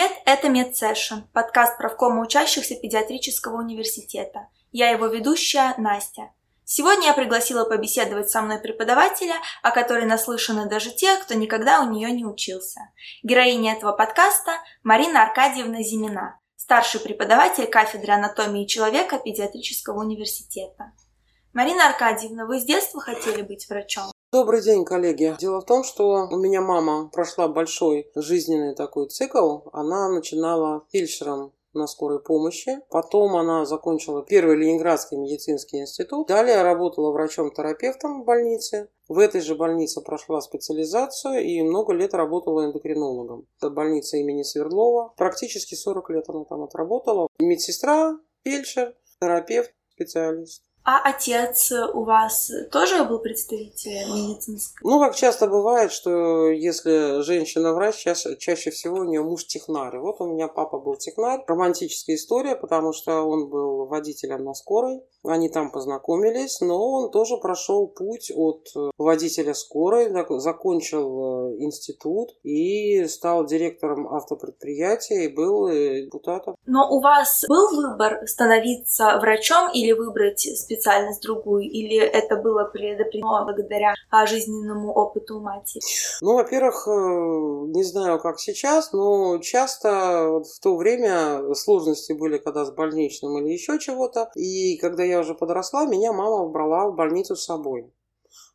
привет! Это MedSession, подкаст правкома учащихся педиатрического университета. Я его ведущая Настя. Сегодня я пригласила побеседовать со мной преподавателя, о которой наслышаны даже те, кто никогда у нее не учился. Героиня этого подкаста – Марина Аркадьевна Зимина, старший преподаватель кафедры анатомии человека педиатрического университета. Марина Аркадьевна, вы с детства хотели быть врачом? Добрый день, коллеги. Дело в том, что у меня мама прошла большой жизненный такой цикл. Она начинала фельдшером на скорой помощи. Потом она закончила первый Ленинградский медицинский институт. Далее работала врачом-терапевтом в больнице. В этой же больнице прошла специализацию и много лет работала эндокринологом. Это больница имени Свердлова. Практически 40 лет она там отработала. Медсестра, фельдшер, терапевт, специалист. А отец у вас тоже был представителем медицинского? Ну, как часто бывает, что если женщина-врач, чаще, чаще всего у нее муж технарь. Вот у меня папа был технарь. Романтическая история, потому что он был водителем на скорой. Они там познакомились, но он тоже прошел путь от водителя скорой, закончил э, институт и стал директором автопредприятия и был э, депутатом. Но у вас был выбор становиться врачом или выбрать специальность другую, или это было предопределено благодаря а, жизненному опыту матери? Ну, во-первых, э, не знаю, как сейчас, но часто в то время сложности были, когда с больничным или еще чего-то. И когда я уже подросла, меня мама брала в больницу с собой.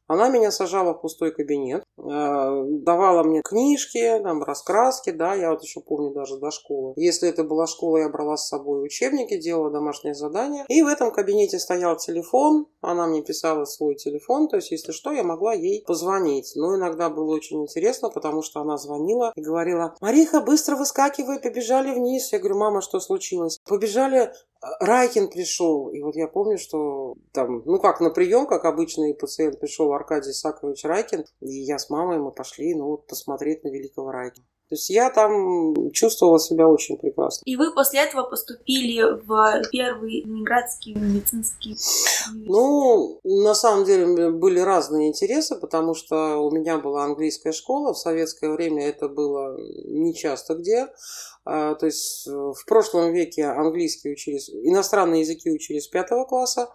Она меня сажала в пустой кабинет, э, давала мне книжки, там, раскраски, да, я вот еще помню даже до школы. Если это была школа, я брала с собой учебники, делала домашние задания. И в этом кабинете стоял телефон, она мне писала свой телефон, то есть, если что, я могла ей позвонить. Но иногда было очень интересно, потому что она звонила и говорила, Мариха, быстро выскакивай, побежали вниз. Я говорю, мама, что случилось? Побежали Райкин пришел, и вот я помню, что там, ну как на прием, как обычный пациент пришел Аркадий Сакович Райкин, и я с мамой мы пошли, ну вот посмотреть на великого Райкина. То есть я там чувствовала себя очень прекрасно. И вы после этого поступили в первый Ленинградский медицинский Ну, на самом деле были разные интересы, потому что у меня была английская школа. В советское время это было не часто где. А, то есть в прошлом веке английские учились, иностранные языки учились с пятого класса,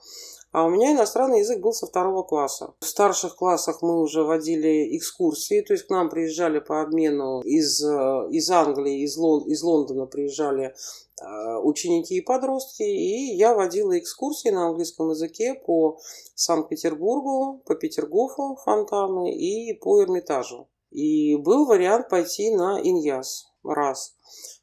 а у меня иностранный язык был со второго класса. В старших классах мы уже водили экскурсии, то есть к нам приезжали по обмену из, э, из Англии, из, Лон, из Лондона приезжали э, ученики и подростки, и я водила экскурсии на английском языке по Санкт-Петербургу, по Петергофу, фонтаны и по Эрмитажу. И был вариант пойти на Иньяс, раз.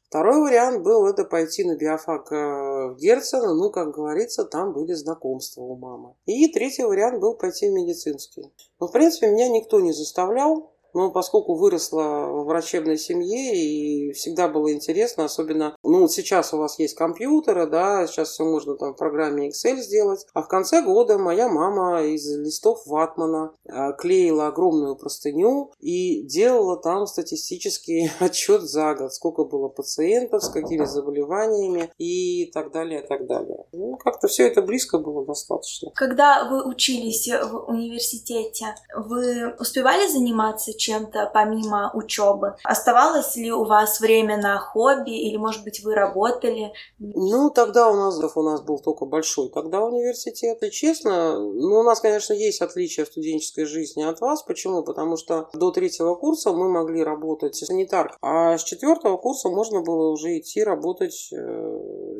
Второй вариант был это пойти на биофак э, Герцена, ну, как говорится, там были знакомства у мамы. И третий вариант был пойти в медицинский. Но, в принципе, меня никто не заставлял. Но поскольку выросла в врачебной семье и всегда было интересно, особенно, ну вот сейчас у вас есть компьютеры, да, сейчас все можно там в программе Excel сделать. А в конце года моя мама из листов ватмана а, клеила огромную простыню и делала там статистический отчет за год, сколько было пациентов, с какими заболеваниями и так далее, и так далее. Ну, как-то все это близко было достаточно. Когда вы учились в университете, вы успевали заниматься чем-то помимо учебы? Оставалось ли у вас время на хобби или, может быть, вы работали? Ну, тогда у нас, у нас был только большой тогда университет. И честно, ну, у нас, конечно, есть отличия в студенческой жизни от вас. Почему? Потому что до третьего курса мы могли работать санитаркой, а с четвертого курса можно было уже идти работать э,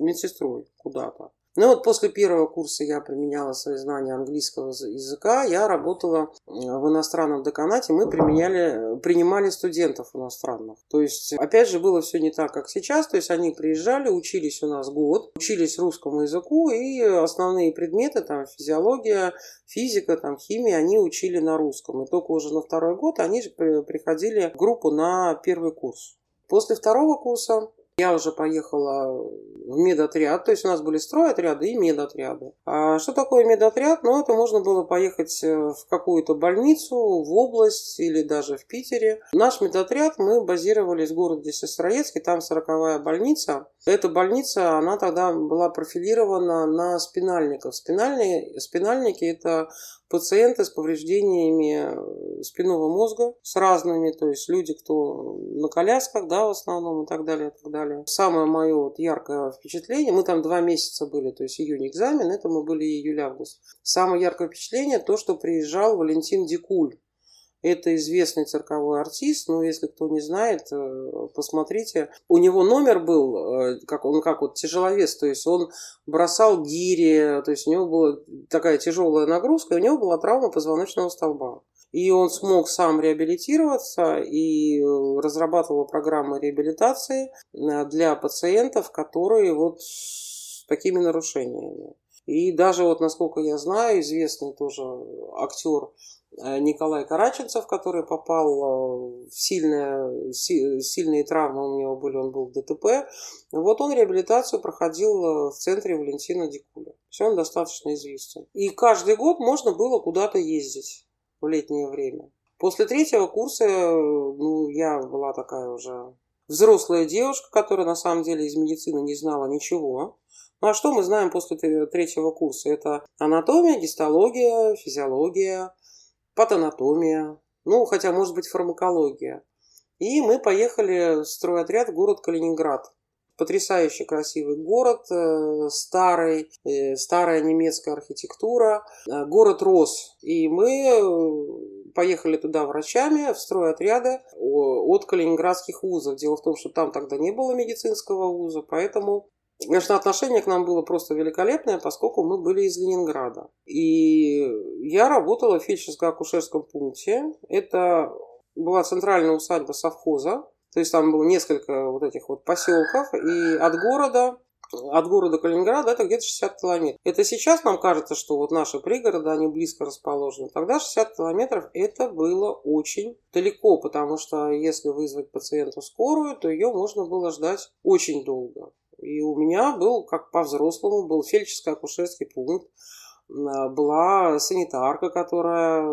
медсестрой куда-то. Ну вот после первого курса я применяла свои знания английского языка. Я работала в иностранном деканате. Мы применяли, принимали студентов иностранных. То есть, опять же, было все не так, как сейчас. То есть, они приезжали, учились у нас год, учились русскому языку, и основные предметы, там, физиология, физика, там, химия, они учили на русском. И только уже на второй год они приходили в группу на первый курс. После второго курса я уже поехала в медотряд, то есть у нас были стройотряды и медотряды. А что такое медотряд? Ну, это можно было поехать э, в какую-то больницу, в область или даже в Питере. Наш медотряд мы базировались в городе Сестроецке, там 40 больница. Эта больница, она тогда была профилирована на спинальников. Спинальные, спинальники – это пациенты с повреждениями спинного мозга, с разными, то есть люди, кто на колясках, да, в основном и так далее, и так далее. Самое мое вот яркое впечатление, мы там два месяца были, то есть июнь экзамен, это мы были июль-август. Самое яркое впечатление то, что приезжал Валентин Дикуль. Это известный цирковой артист, но если кто не знает, э, посмотрите. У него номер был, э, как он как вот тяжеловес, то есть он бросал гири, то есть у него была такая тяжелая нагрузка, и у него была травма позвоночного столба. И он смог сам реабилитироваться и э, разрабатывал программы реабилитации для пациентов, которые вот с такими нарушениями. И даже вот, насколько я знаю, известный тоже актер Николай Караченцев, который попал э, в сильные, сильные травмы у него были, он был в ДТП. Вот он реабилитацию проходил э, в центре Валентина Дикуля. Все, он достаточно известен. И каждый год можно было куда-то ездить в летнее время. После третьего курса, ну, я была такая уже взрослая девушка, которая на самом деле из медицины не знала ничего. Ну а что мы знаем после третьего курса? Это анатомия, гистология, физиология, патанатомия, ну, хотя, может быть, фармакология. И мы поехали в стройотряд в город Калининград. Потрясающе красивый город, э, старый, э, старая немецкая архитектура. Э, город рос. И мы поехали туда врачами в стройотряды от калининградских вузов. Дело в том, что там тогда не было медицинского вуза, поэтому Конечно, отношение к нам было просто великолепное, поскольку мы были из Ленинграда. И я работала в фельдшерско-акушерском пункте. Это была центральная усадьба совхоза. То есть там было несколько вот этих вот поселков. И от города от города Калининграда это где-то 60 километров. Это сейчас нам кажется, что вот наши пригороды, они близко расположены. Тогда 60 километров это было очень далеко, потому что если вызвать пациенту скорую, то ее можно было ждать очень долго. И у меня был, как по-взрослому, был фельдшерско-акушерский пункт, а, была санитарка, которая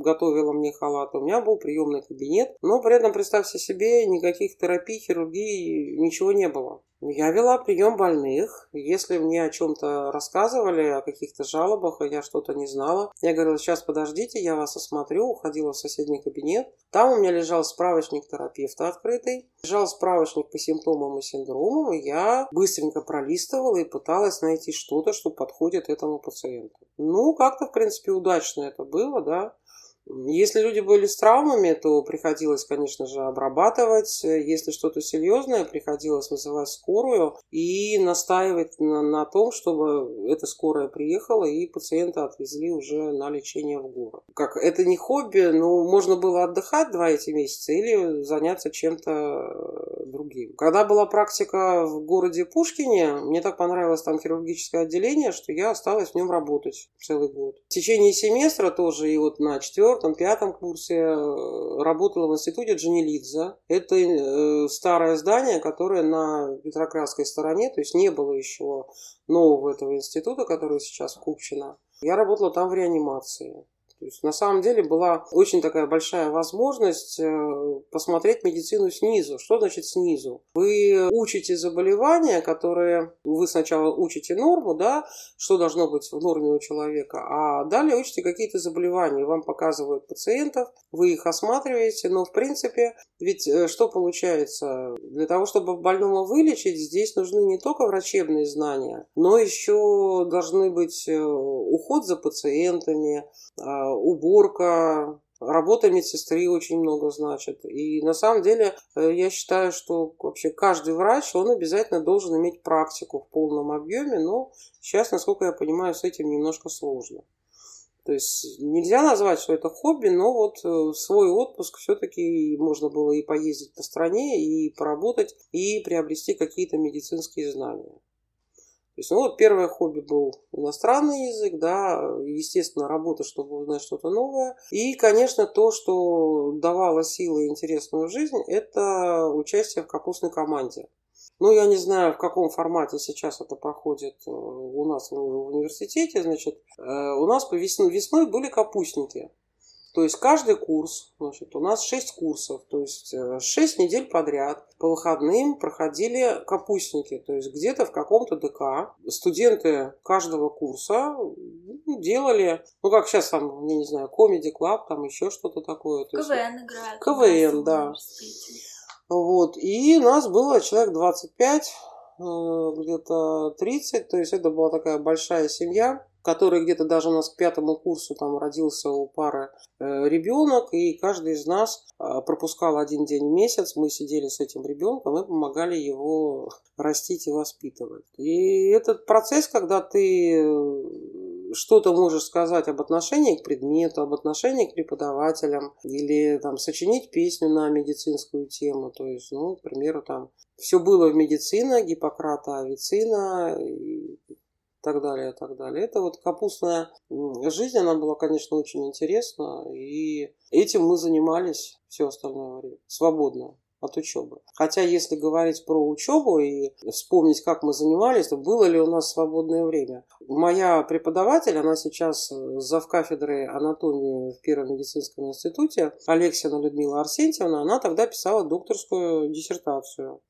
готовила мне халаты. У меня был приемный кабинет, но при этом, представьте себе, никаких терапий, хирургии, ничего не было. Я вела прием больных. Если мне о чем-то рассказывали, о каких-то жалобах, я что-то не знала, я говорила, сейчас подождите, я вас осмотрю, уходила в соседний кабинет. Там у меня лежал справочник терапевта открытый, лежал справочник по симптомам и синдромам, и я быстренько пролистывала и пыталась найти что-то, что подходит этому пациенту. Ну, как-то, в принципе, удачно это было, да. Если люди были с травмами, то приходилось, конечно же, обрабатывать. Если что-то серьезное, приходилось вызывать скорую и настаивать на, на том, чтобы эта скорая приехала и пациента отвезли уже на лечение в город. Как это не хобби, но можно было отдыхать два эти месяца или заняться чем-то другим. Когда была практика в городе Пушкине, мне так понравилось там хирургическое отделение, что я осталась в нем работать целый год. В течение семестра тоже и вот на четвертом четвертом, пятом курсе э, работала в институте Джанилидзе. Это э, старое здание, которое на Петроградской стороне, то есть не было еще нового этого института, который сейчас в. Я работала там в реанимации. То есть на самом деле была очень такая большая возможность э, посмотреть медицину снизу. Что значит снизу? Вы учите заболевания, которые вы сначала учите норму, да, что должно быть в норме у человека, а далее учите какие-то заболевания. Вам показывают пациентов, вы их осматриваете, но в принципе, ведь э, что получается? Для того, чтобы больного вылечить, здесь нужны не только врачебные знания, но еще должны быть э, уход за пациентами, а, уборка, Работа медсестры очень много значит. И на самом деле э, я считаю, что вообще каждый врач, он обязательно должен иметь практику в полном объеме, но сейчас, насколько я понимаю, с этим немножко сложно. То есть нельзя назвать, что это хобби, но вот э, свой отпуск все-таки можно было и поездить по стране, и поработать, и приобрести какие-то медицинские знания. То есть, ну, первое хобби был иностранный язык, да, естественно, работа, чтобы узнать что-то новое. И, конечно, то, что давало силы и интересную жизнь, это участие в капустной команде. Ну, я не знаю, в каком формате сейчас это проходит э, у нас в университете. Значит, э, у нас по весной, весной были капустники. То есть каждый курс, значит, у нас 6 курсов, то есть 6 недель подряд по выходным проходили капустники, то есть где-то в каком-то ДК студенты каждого курса ну, делали, ну как сейчас там, я не знаю, комеди клаб, там еще что-то такое. КВН есть, играют. КВН, да. Вот, и нас было человек 25, э, где-то 30, то есть это была такая большая семья который где-то даже у нас к пятому курсу там родился у пары э, ребенок, и каждый из нас э, пропускал один день в месяц, мы сидели с этим ребенком и помогали его растить и воспитывать. И этот процесс, когда ты э, что-то можешь сказать об отношении к предмету, об отношении к преподавателям, или там сочинить песню на медицинскую тему, то есть, ну, к примеру, там все было в медицине, Гиппократа, Авицина, так далее, так далее. Это вот капустная жизнь, она была, конечно, очень интересна, и этим мы занимались все остальное время, свободно от учебы. Хотя, если говорить про учебу и вспомнить, как мы занимались, то было ли у нас свободное время. Моя преподаватель, она сейчас зав кафедры анатомии в Первом медицинском институте, Алексина Людмила Арсентьевна, она тогда писала докторскую диссертацию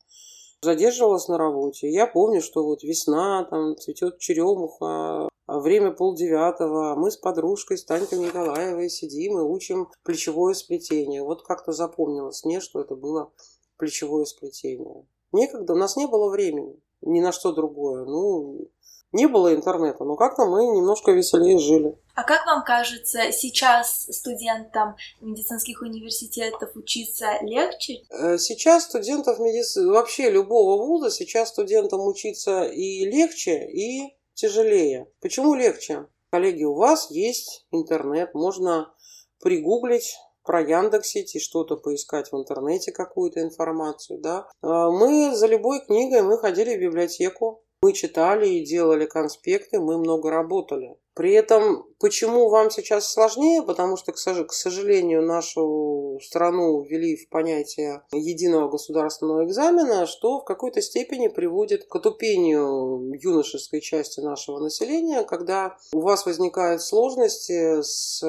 задерживалась на работе. Я помню, что вот весна, там цветет черемуха, а время полдевятого, мы с подружкой, с Танькой Николаевой сидим и учим плечевое сплетение. Вот как-то запомнилось мне, что это было плечевое сплетение. Некогда, у нас не было времени ни на что другое. Ну, не было интернета, но как-то мы немножко веселее жили. А как вам кажется, сейчас студентам медицинских университетов учиться легче? Э, сейчас студентов медицины, вообще любого вуза, сейчас студентам учиться и легче, и тяжелее. Почему легче? Коллеги, у вас есть интернет, можно пригуглить про Яндекс.Сети, что-то поискать в интернете, какую-то информацию, да. А мы за любой книгой, мы ходили в библиотеку, мы читали и делали конспекты, мы много работали. При этом, почему вам сейчас сложнее? Потому что, к сожалению, нашу страну ввели в понятие единого государственного экзамена, что в какой-то степени приводит к отупению юношеской части нашего населения, когда у вас возникают сложности с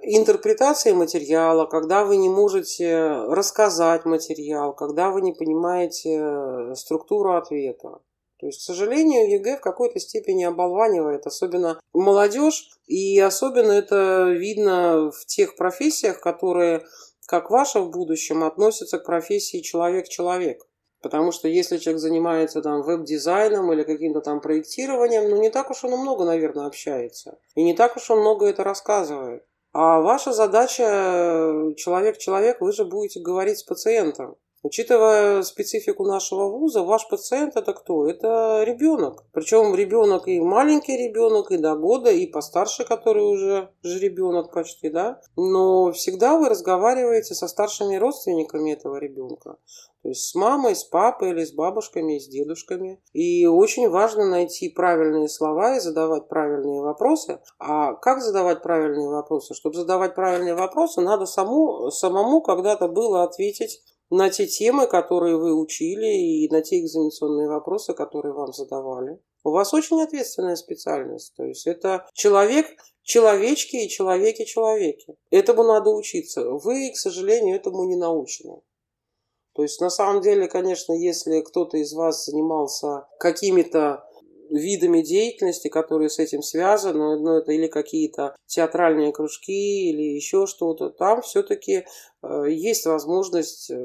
интерпретацией материала, когда вы не можете рассказать материал, когда вы не понимаете структуру ответа. То есть, к сожалению, ЕГЭ в какой-то степени оболванивает, особенно молодежь, и особенно это видно в тех профессиях, которые, как ваша в будущем, относятся к профессии человек-человек. Потому что если человек занимается там веб-дизайном или каким-то там проектированием, ну не так уж он много, наверное, общается. И не так уж он много это рассказывает. А ваша задача человек-человек, вы же будете говорить с пациентом. Учитывая специфику нашего вуза, ваш пациент это кто? Это ребенок. Причем ребенок и маленький ребенок, и до года, и постарше, который уже же ребенок почти, да. Но всегда вы разговариваете со старшими родственниками этого ребенка. То есть с мамой, с папой или с бабушками, с дедушками. И очень важно найти правильные слова и задавать правильные вопросы. А как задавать правильные вопросы? Чтобы задавать правильные вопросы, надо саму, самому когда-то было ответить на те темы, которые вы учили, и на те экзаменационные вопросы, которые вам задавали. У вас очень ответственная специальность. То есть это человек, человечки и человеки-человеки. Этому надо учиться. Вы, к сожалению, этому не научены. То есть на самом деле, конечно, если кто-то из вас занимался какими-то видами деятельности, которые с этим связаны, ну, это или какие-то театральные кружки, или еще что-то, там все-таки э, есть возможность э,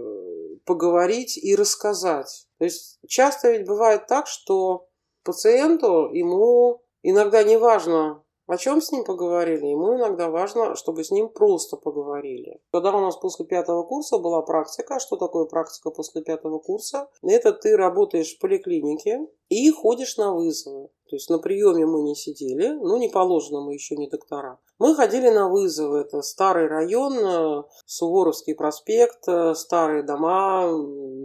поговорить и рассказать. То есть часто ведь бывает так, что пациенту ему иногда не важно, о чем с ним поговорили? Ему иногда важно, чтобы с ним просто поговорили. Когда у нас после пятого курса была практика, что такое практика после пятого курса? Это ты работаешь в поликлинике и ходишь на вызовы. То есть на приеме мы не сидели, ну не положено, мы еще не доктора. Мы ходили на вызовы, это старый район, э, Суворовский проспект, э, старые дома,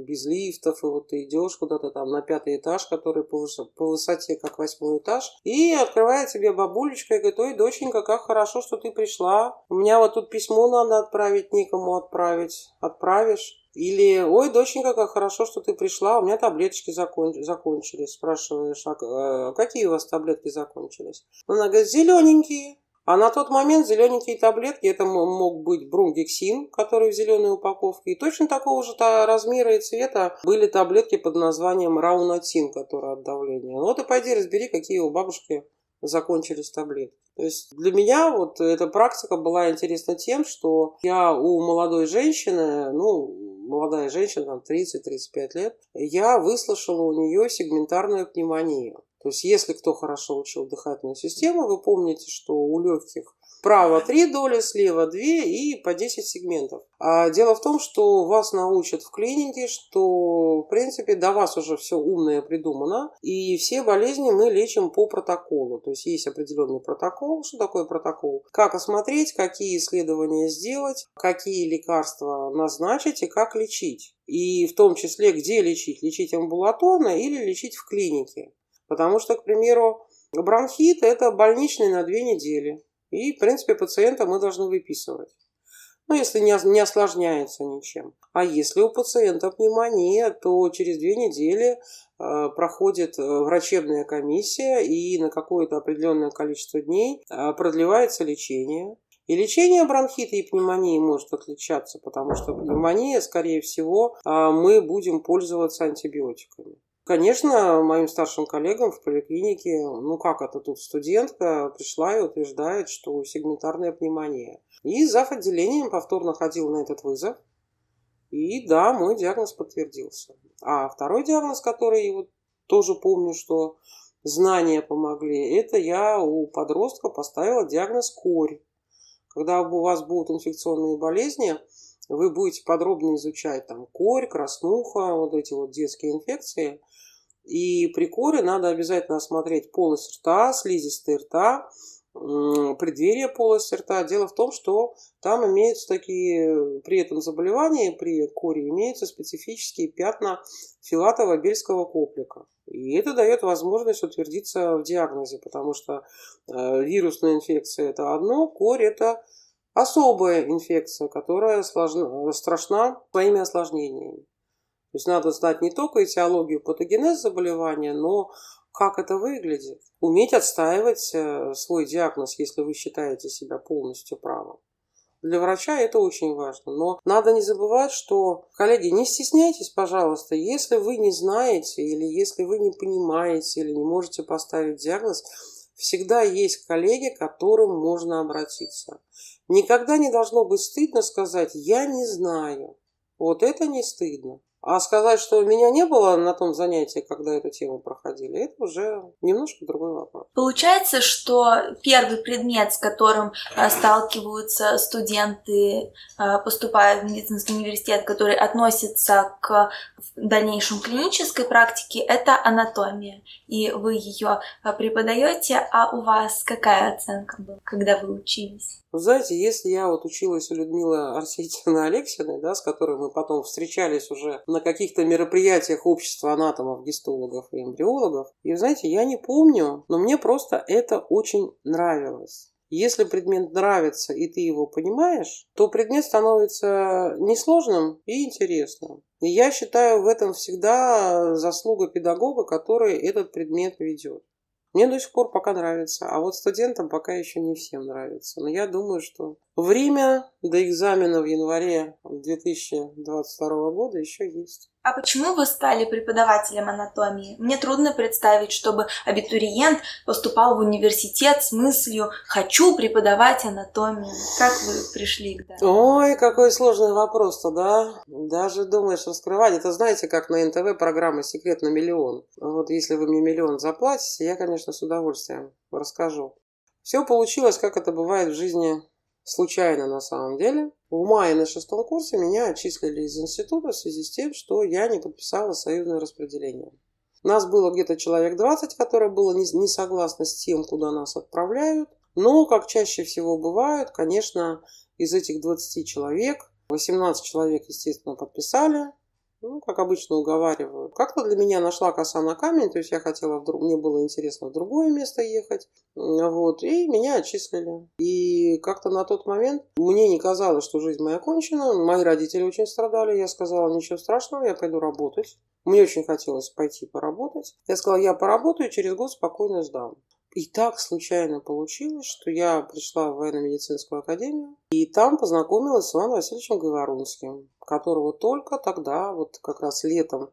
без лифтов, и вот ты идешь куда-то там на пятый этаж, который по, высоте как восьмой этаж, и открывает тебе бабулечка и говорит, ой, доченька, как хорошо, что ты пришла, у меня вот тут письмо надо отправить, никому отправить, отправишь? Или, ой, доченька, как хорошо, что ты пришла, у меня таблеточки закон... закончились. Спрашиваешь, а какие у вас таблетки закончились? Она говорит, зелененькие. А на тот момент зелененькие таблетки, это мог быть брунгексин, который в зеленой упаковке, и точно такого же размера и цвета были таблетки под названием раунатин, который от давления. Ну вот и пойди разбери, какие у бабушки закончились таблетки. То есть для меня вот эта практика была интересна тем, что я у молодой женщины, ну, молодая женщина, там 30-35 лет, я выслушала у нее сегментарную пневмонию. То есть, если кто хорошо учил дыхательную систему, вы помните, что у легких Справа 3 доли, слева 2 и по 10 сегментов. А дело в том, что вас научат в клинике, что, в принципе, до вас уже все умное придумано, и все болезни мы лечим по протоколу. То есть есть определенный протокол. Что такое протокол? Как осмотреть, какие исследования сделать, какие лекарства назначить и как лечить. И в том числе, где лечить. Лечить амбулаторно или лечить в клинике. Потому что, к примеру, бронхит – это больничный на две недели. И, в принципе, пациента мы должны выписывать. Ну, если не, осложняется ничем. А если у пациента пневмония, то через две недели э, проходит э, врачебная комиссия и на какое-то определенное количество дней э, продлевается лечение. И лечение бронхита и пневмонии может отличаться, потому что пневмония, скорее всего, мы будем пользоваться антибиотиками. Конечно, моим старшим коллегам в поликлинике, ну как это тут студентка пришла и утверждает, что сегментарная пневмония. И зав. отделением повторно ходил на этот вызов. И да, мой диагноз подтвердился. А второй диагноз, который вот тоже помню, что знания помогли, это я у подростка поставила диагноз корь. Когда у вас будут инфекционные болезни, вы будете подробно изучать там корь, краснуха, вот эти вот детские инфекции. И при коре надо обязательно осмотреть полость рта, слизистые рта, преддверие полости рта. Дело в том, что там имеются такие, при этом заболевании, при коре, имеются специфические пятна филатово-бельского коплика. И это дает возможность утвердиться в диагнозе, потому что э, вирусная инфекция это одно, корь это особая инфекция, которая сложна, страшна своими осложнениями. То есть надо знать не только этиологию патогенез заболевания, но как это выглядит. Уметь отстаивать э, свой диагноз, если вы считаете себя полностью правым. Для врача это очень важно. Но надо не забывать, что, коллеги, не стесняйтесь, пожалуйста, если вы не знаете или если вы не понимаете или не можете поставить диагноз, всегда есть коллеги, к которым можно обратиться. Никогда не должно быть стыдно сказать «я не знаю». Вот это не стыдно. А сказать, что меня не было на том занятии, когда эту тему проходили, это уже немножко другой вопрос. Получается, что первый предмет, с которым а, сталкиваются студенты, а, поступая в медицинский университет, который относится к дальнейшем клинической практике, это анатомия. И вы ее а, преподаете, а у вас какая оценка была, когда вы учились? Знаете, если я вот училась у Людмилы Арсентьевны Алексиной, да, с которой мы потом встречались уже на каких-то мероприятиях общества анатомов, гистологов и эмбриологов, и, знаете, я не помню, но мне просто это очень нравилось. Если предмет нравится и ты его понимаешь, то предмет становится несложным и интересным. И я считаю в этом всегда заслуга педагога, который этот предмет ведет. Мне до сих пор пока нравится, а вот студентам пока еще не всем нравится. Но я думаю, что время до экзамена в январе 2022 года еще есть. А почему вы стали преподавателем анатомии? Мне трудно представить, чтобы абитуриент поступал в университет с мыслью «хочу преподавать анатомию». Как вы пришли к этому? Ой, какой сложный вопрос-то, да? Даже думаешь раскрывать. Это знаете, как на НТВ программа «Секрет на миллион». Вот если вы мне миллион заплатите, я, конечно, с удовольствием расскажу. Все получилось, как это бывает в жизни случайно на самом деле. В мае на шестом курсе меня отчислили из института в связи с тем, что я не подписала союзное распределение. Нас было где-то человек 20, которое было не, не согласно с тем, куда нас отправляют. Но, как чаще всего бывает, конечно, из этих 20 человек 18 человек, естественно, подписали, ну, как обычно, уговариваю. Как-то для меня нашла коса на камень, то есть я хотела, вдруг, мне было интересно в другое место ехать, вот, и меня отчислили. И как-то на тот момент мне не казалось, что жизнь моя кончена, мои родители очень страдали, я сказала, ничего страшного, я пойду работать. Мне очень хотелось пойти поработать. Я сказала, я поработаю, через год спокойно сдам. И так случайно получилось, что я пришла в военно-медицинскую академию, и там познакомилась с Иваном Васильевичем Говорунским, которого только тогда, вот как раз летом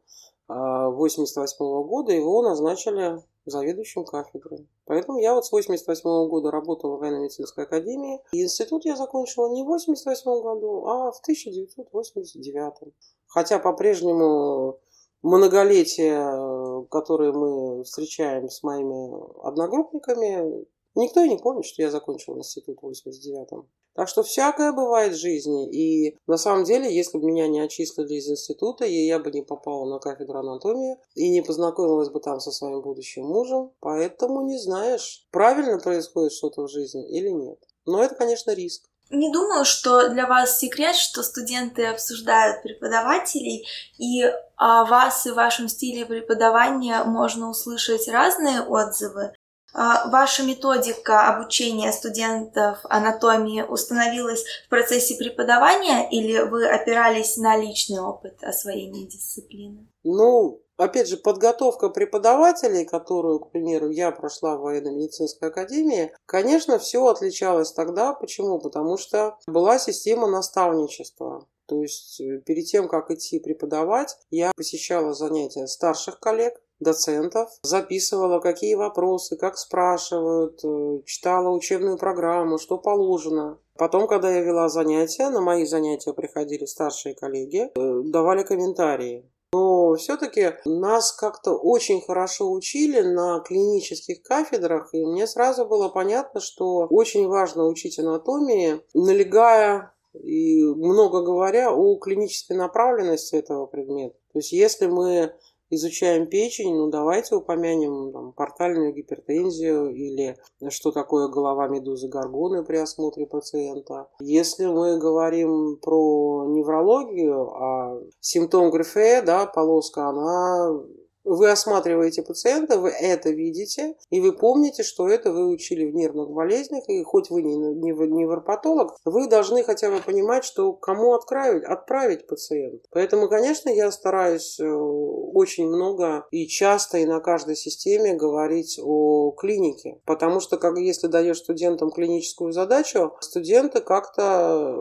88 -го года, его назначили заведующим кафедрой. Поэтому я вот с 88 -го года работала в военно-медицинской академии. И институт я закончила не в 88 году, а в 1989. Хотя по-прежнему многолетия, которые мы встречаем с моими одногруппниками, никто и не помнит, что я закончила институт в 89-м. Так что всякое бывает в жизни. И на самом деле, если бы меня не отчислили из института, и я бы не попала на кафедру анатомии и не познакомилась бы там со своим будущим мужем. Поэтому не знаешь, правильно происходит что-то в жизни или нет. Но это, конечно, риск. Не думаю, что для вас секрет, что студенты обсуждают преподавателей, и о вас и вашем стиле преподавания можно услышать разные отзывы. А, ваша методика обучения студентов анатомии установилась в процессе преподавания или вы опирались на личный опыт освоения дисциплины? Ну, опять же, подготовка преподавателей, которую, к примеру, я прошла в военно-медицинской академии, конечно, все отличалось тогда. Почему? Потому что была система наставничества. То есть э, перед тем, как идти преподавать, я посещала занятия старших коллег, доцентов, записывала, какие вопросы, как спрашивают, э, читала учебную программу, что положено. Потом, когда я вела занятия, на мои занятия приходили старшие коллеги, э, давали комментарии. Но все-таки нас как-то очень хорошо учили на клинических кафедрах, и мне сразу было понятно, что очень важно учить анатомии, налегая и много говоря о клинической направленности этого предмета. То есть если мы изучаем печень, ну давайте упомянем там, портальную гипертензию или что такое голова медузы горгоны при осмотре пациента. Если мы говорим про неврологию, а симптом Грифе, да, полоска, она вы осматриваете пациента, вы это видите, и вы помните, что это вы учили в нервных болезнях, и хоть вы не, не, не невропатолог, вы должны хотя бы понимать, что кому отправить, отправить пациента. Поэтому, конечно, я стараюсь э, очень много и часто и на каждой системе говорить о клинике, потому что как, если даешь студентам клиническую задачу, студенты как-то,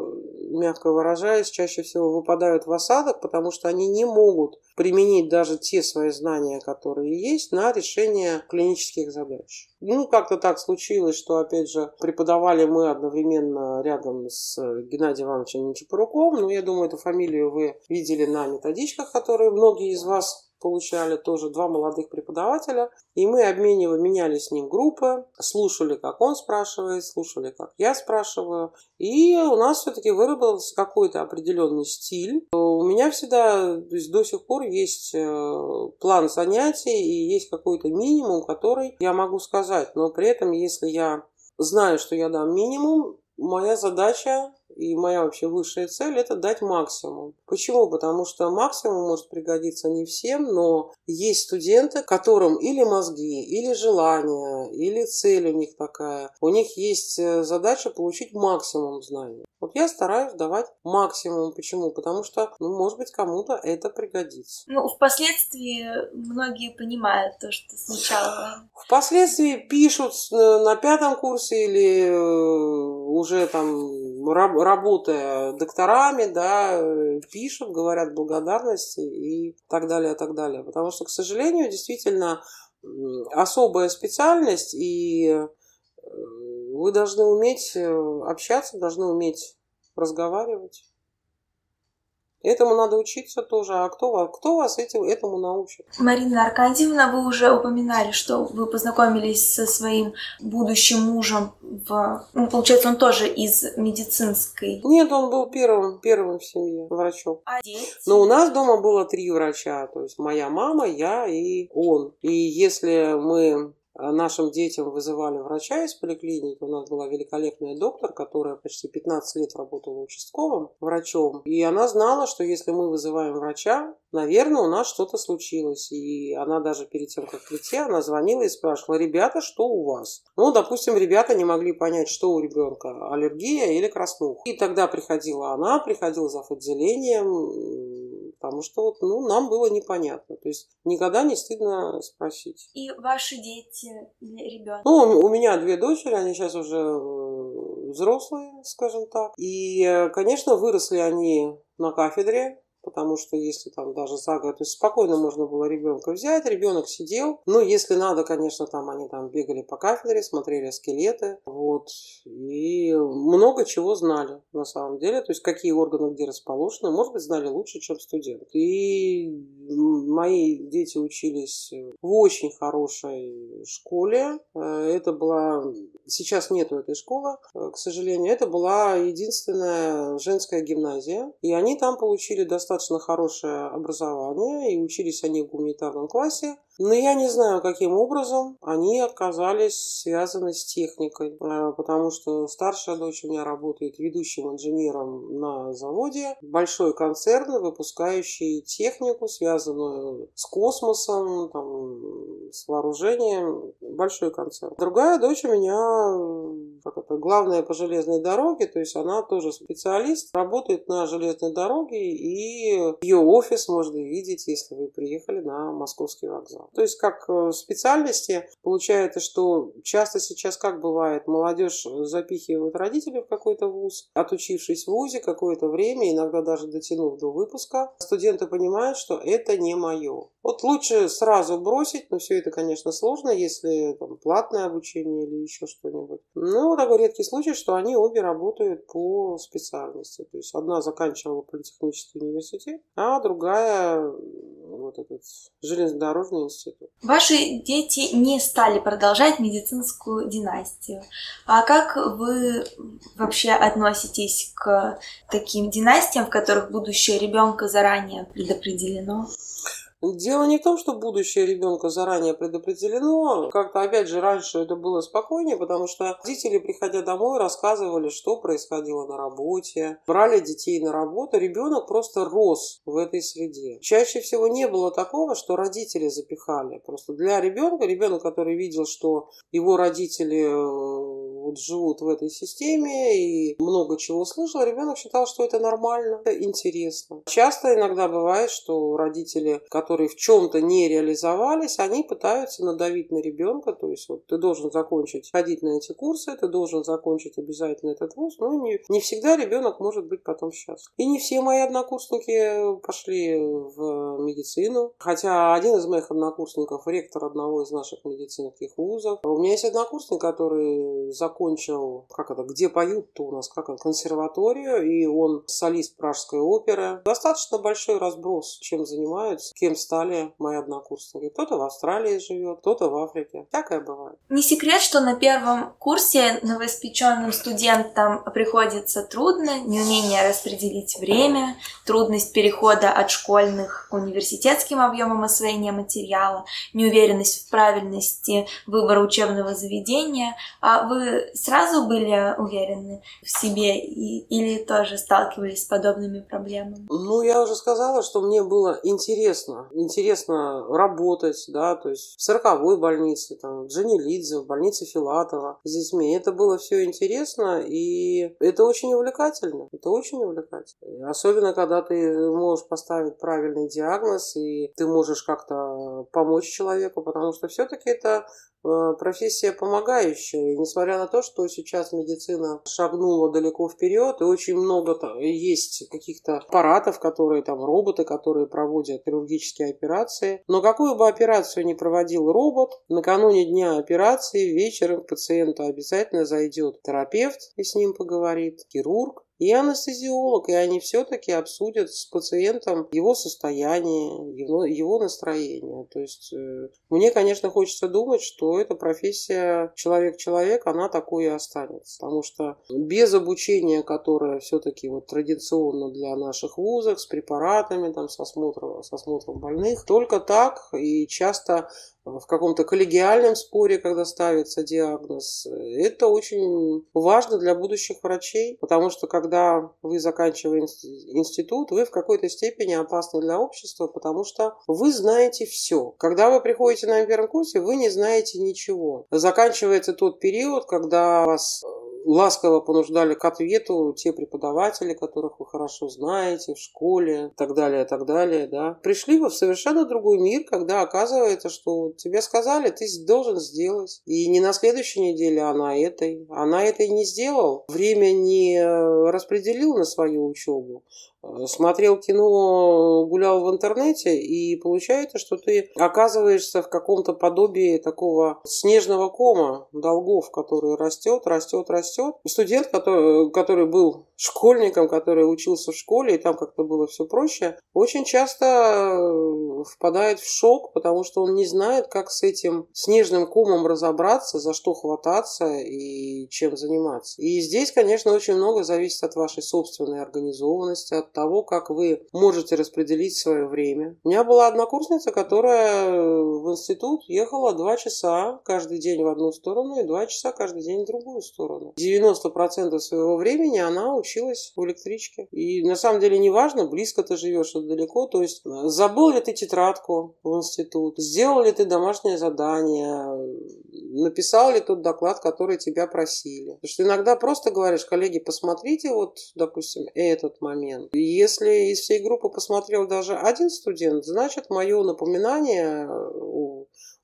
мягко выражаясь, чаще всего выпадают в осадок, потому что они не могут применить даже те свои знания, которые есть, на решение клинических задач. Ну, как-то так случилось, что, опять же, преподавали мы одновременно рядом с Геннадием Ивановичем Нечапоруком. Ну, я думаю, эту фамилию вы видели на методичках, которые многие из вас получали тоже два молодых преподавателя, и мы обменивали, меняли с ним группы, слушали, как он спрашивает, слушали, как я спрашиваю, и у нас все-таки выработался какой-то определенный стиль. У меня всегда, то есть до сих пор есть э, план занятий и есть какой-то минимум, который я могу сказать, но при этом, если я знаю, что я дам минимум, моя задача и моя вообще высшая цель – это дать максимум. Почему? Потому что максимум может пригодиться не всем, но есть студенты, которым или мозги, или желание, или цель у них такая. У них есть э, задача получить максимум знаний. Вот я стараюсь давать максимум. Почему? Потому что, ну, может быть, кому-то это пригодится. Ну, впоследствии многие понимают то, что сначала... Впоследствии пишут на пятом курсе или э, уже там работая докторами, да, пишут, говорят благодарности и так далее, так далее. Потому что, к сожалению, действительно особая специальность, и э, вы должны уметь э, общаться, должны уметь разговаривать. Этому надо учиться тоже. А кто, кто вас этим, этому научит? Марина Аркадьевна, вы уже упоминали, что вы познакомились со своим будущим мужем в... Ну, получается, он тоже из медицинской. Нет, он был первым, первым в семье врачом. А дети? Но у нас дома было три врача. То есть моя мама, я и он. И если мы нашим детям вызывали врача из поликлиники. У нас была великолепная доктор, которая почти 15 лет работала участковым врачом. И она знала, что если мы вызываем врача, наверное, у нас что-то случилось. И она даже перед тем, как прийти, она звонила и спрашивала, ребята, что у вас? Ну, допустим, ребята не могли понять, что у ребенка, аллергия или краснуха. И тогда приходила она, приходил за отделением, потому что вот, ну, нам было непонятно. То есть никогда не стыдно спросить. И ваши дети или ребенок? Ну, у меня две дочери, они сейчас уже э, взрослые, скажем так. И, э, конечно, выросли они на кафедре, потому что если там даже за год, то есть спокойно можно было ребенка взять, ребенок сидел, ну, если надо, конечно, там они там бегали по кафедре, смотрели скелеты, вот, и много чего знали на самом деле, то есть какие органы где расположены, может быть, знали лучше, чем студент. И мои дети учились в очень хорошей школе, э, это была, сейчас нету этой школы, э, к сожалению, это была единственная женская гимназия, и они там получили достаточно хорошее образование, и учились они в гуманитарном классе. Но я не знаю, каким образом они оказались связаны с техникой, э, потому что старшая дочь у меня работает ведущим инженером на заводе. Большой концерн, выпускающий технику, связанную с космосом, там, с вооружением. Большой концерн. Другая дочь у меня как это, главная по железной дороге, то есть она тоже специалист, работает на железной дороге, и ее офис можно видеть, если вы приехали на московский вокзал. То есть как э, специальности получается, что часто сейчас как бывает, молодежь запихивает родителей в какой-то вуз, отучившись в вузе какое-то время, иногда даже дотянув до выпуска, студенты понимают, что это не мое. Вот лучше сразу бросить, но все это, конечно, сложно, если там, платное обучение или еще что-нибудь. Ну, такой редкий случай, что они обе работают по специальности. То есть одна заканчивала политехнический университет, а другая вот этот железнодорожный институт. Ваши дети не стали продолжать медицинскую династию. А как вы вообще относитесь к таким династиям, в которых будущее ребенка заранее предопределено? Дело не в том, что будущее ребенка заранее предопределено. Как-то, опять же, раньше это было спокойнее, потому что родители, приходя домой, рассказывали, что происходило на работе, брали детей на работу. Ребенок просто рос в этой среде. Чаще всего не было такого, что родители запихали. Просто для ребенка, ребенок, который видел, что его родители э, вот живут в этой системе и много чего слышал, ребенок считал, что это нормально, это интересно. Часто иногда бывает, что родители, которые в чем-то не реализовались, они пытаются надавить на ребенка, то есть вот ты должен закончить, ходить на эти курсы, ты должен закончить обязательно этот вуз, но не, не всегда ребенок может быть потом счастлив. И не все мои однокурсники пошли в медицину, хотя один из моих однокурсников ректор одного из наших медицинских вузов. У меня есть однокурсник, который закончил закончил, как это, где поют-то у нас, как это, консерваторию, и он солист Пражской оперы. Достаточно большой разброс, чем занимаются, кем стали мои однокурсники. Кто-то в Австралии живет, кто-то в Африке. Всякое бывает. Не секрет, что на первом курсе новоиспеченным студентам приходится трудно, неумение распределить время, трудность перехода от школьных к университетским объемам освоения материала, неуверенность в правильности выбора учебного заведения. А вы сразу были уверены в себе и, или тоже сталкивались с подобными проблемами? Ну, я уже сказала, что мне было интересно. Интересно работать, да, то есть в сороковой больнице, там, в Джанилидзе, в больнице Филатова с детьми. Это было все интересно, и это очень увлекательно. Это очень увлекательно. Особенно, когда ты можешь поставить правильный диагноз, и ты можешь как-то помочь человеку, потому что все-таки это Э, профессия помогающая. И несмотря на то, что сейчас медицина шагнула далеко вперед, и очень много есть каких-то аппаратов, которые там, роботы, которые проводят хирургические операции. Но какую бы операцию ни проводил робот, накануне дня операции вечером к пациенту обязательно зайдет терапевт и с ним поговорит, хирург, и анестезиолог, и они все-таки обсудят с пациентом его состояние, его, его настроение. То есть э, мне, конечно, хочется думать, что эта профессия человек-человек, она такой и останется. Потому что без обучения, которое все-таки вот традиционно для наших вузов, с препаратами, там, с, осмотром, с осмотром больных, только так и часто в каком-то коллегиальном споре, когда ставится диагноз. Это очень важно для будущих врачей, потому что когда вы заканчиваете институт, вы в какой-то степени опасны для общества, потому что вы знаете все. Когда вы приходите на первом курсе, вы не знаете ничего. Заканчивается тот период, когда вас ласково понуждали к ответу те преподаватели, которых вы хорошо знаете в школе, и так далее, так далее, да. Пришли вы в совершенно другой мир, когда оказывается, что тебе сказали, ты должен сделать. И не на следующей неделе, а на этой. Она это и не сделал. Время не распределил на свою учебу. Смотрел кино, гулял в интернете, и получается, что ты оказываешься в каком-то подобии такого снежного кома долгов, который растет, растет, растет. Студент, который, который был школьником, который учился в школе, и там как-то было все проще, очень часто э, впадает в шок, потому что он не знает, как с этим снежным комом разобраться, за что хвататься и чем заниматься. И здесь, конечно, очень много зависит от вашей собственной организованности, от того, как вы можете распределить свое время. У меня была однокурсница, которая в институт ехала два часа каждый день в одну сторону и два часа каждый день в другую сторону. 90% своего времени она училась в электричке. И на самом деле не важно, близко ты живешь или далеко. То есть забыл ли ты тетрадку в институт, сделал ли ты домашнее задание, написал ли тот доклад, который тебя просили. Потому что иногда просто говоришь, коллеги, посмотрите вот, допустим, этот момент. Если из всей группы посмотрел даже один студент, значит, мое напоминание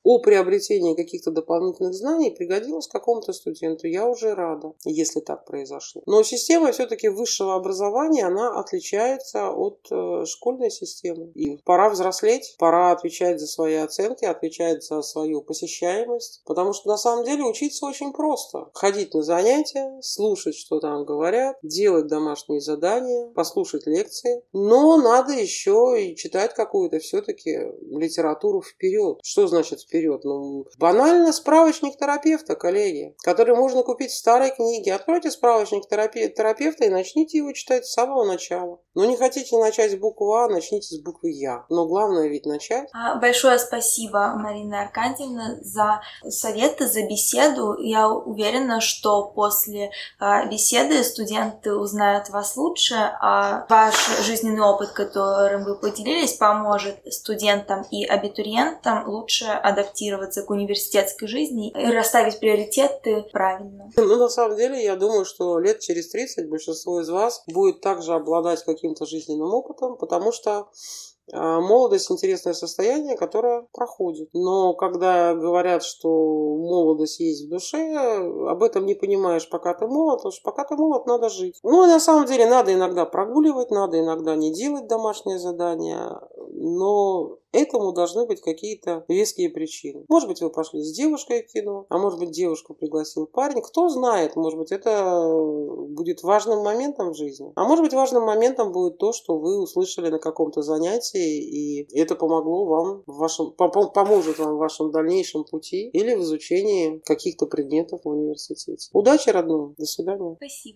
о приобретении каких-то дополнительных знаний пригодилось какому-то студенту. Я уже рада, если так произошло. Но система все-таки высшего образования, она отличается от э, школьной системы. И пора взрослеть, пора отвечать за свои оценки, отвечать за свою посещаемость. Потому что на самом деле учиться очень просто. Ходить на занятия, слушать, что там говорят, делать домашние задания, послушать лекции. Но надо еще и читать какую-то все-таки литературу вперед. Что значит вперед? Вперед. Ну, банально справочник терапевта, коллеги, который можно купить в старой книге. Откройте справочник терапевта и начните его читать с самого начала. Но не хотите начать с буквы А, начните с буквы Я. Но главное ведь начать. А, большое спасибо, Марина Аркадьевна, за советы, за беседу. Я уверена, что после а, беседы студенты узнают вас лучше, а ваш жизненный опыт, которым вы поделились, поможет студентам и абитуриентам лучше адаптироваться к университетской жизни и расставить приоритеты правильно. Ну, на самом деле, я думаю, что лет через 30 большинство из вас будет также обладать каким-то жизненным опытом, потому что молодость интересное состояние, которое проходит. Но когда говорят, что молодость есть в душе, об этом не понимаешь, пока ты молод, потому что пока ты молод, надо жить. Ну и на самом деле надо иногда прогуливать, надо иногда не делать домашнее задание, но Этому должны быть какие-то веские причины. Может быть, вы пошли с девушкой в кино, а может быть, девушку пригласил парень. Кто знает, может быть, это будет важным моментом в жизни. А может быть, важным моментом будет то, что вы услышали на каком-то занятии, и это помогло вам в вашем, поможет вам в вашем дальнейшем пути или в изучении каких-то предметов в университете. Удачи, родной. До свидания. Спасибо.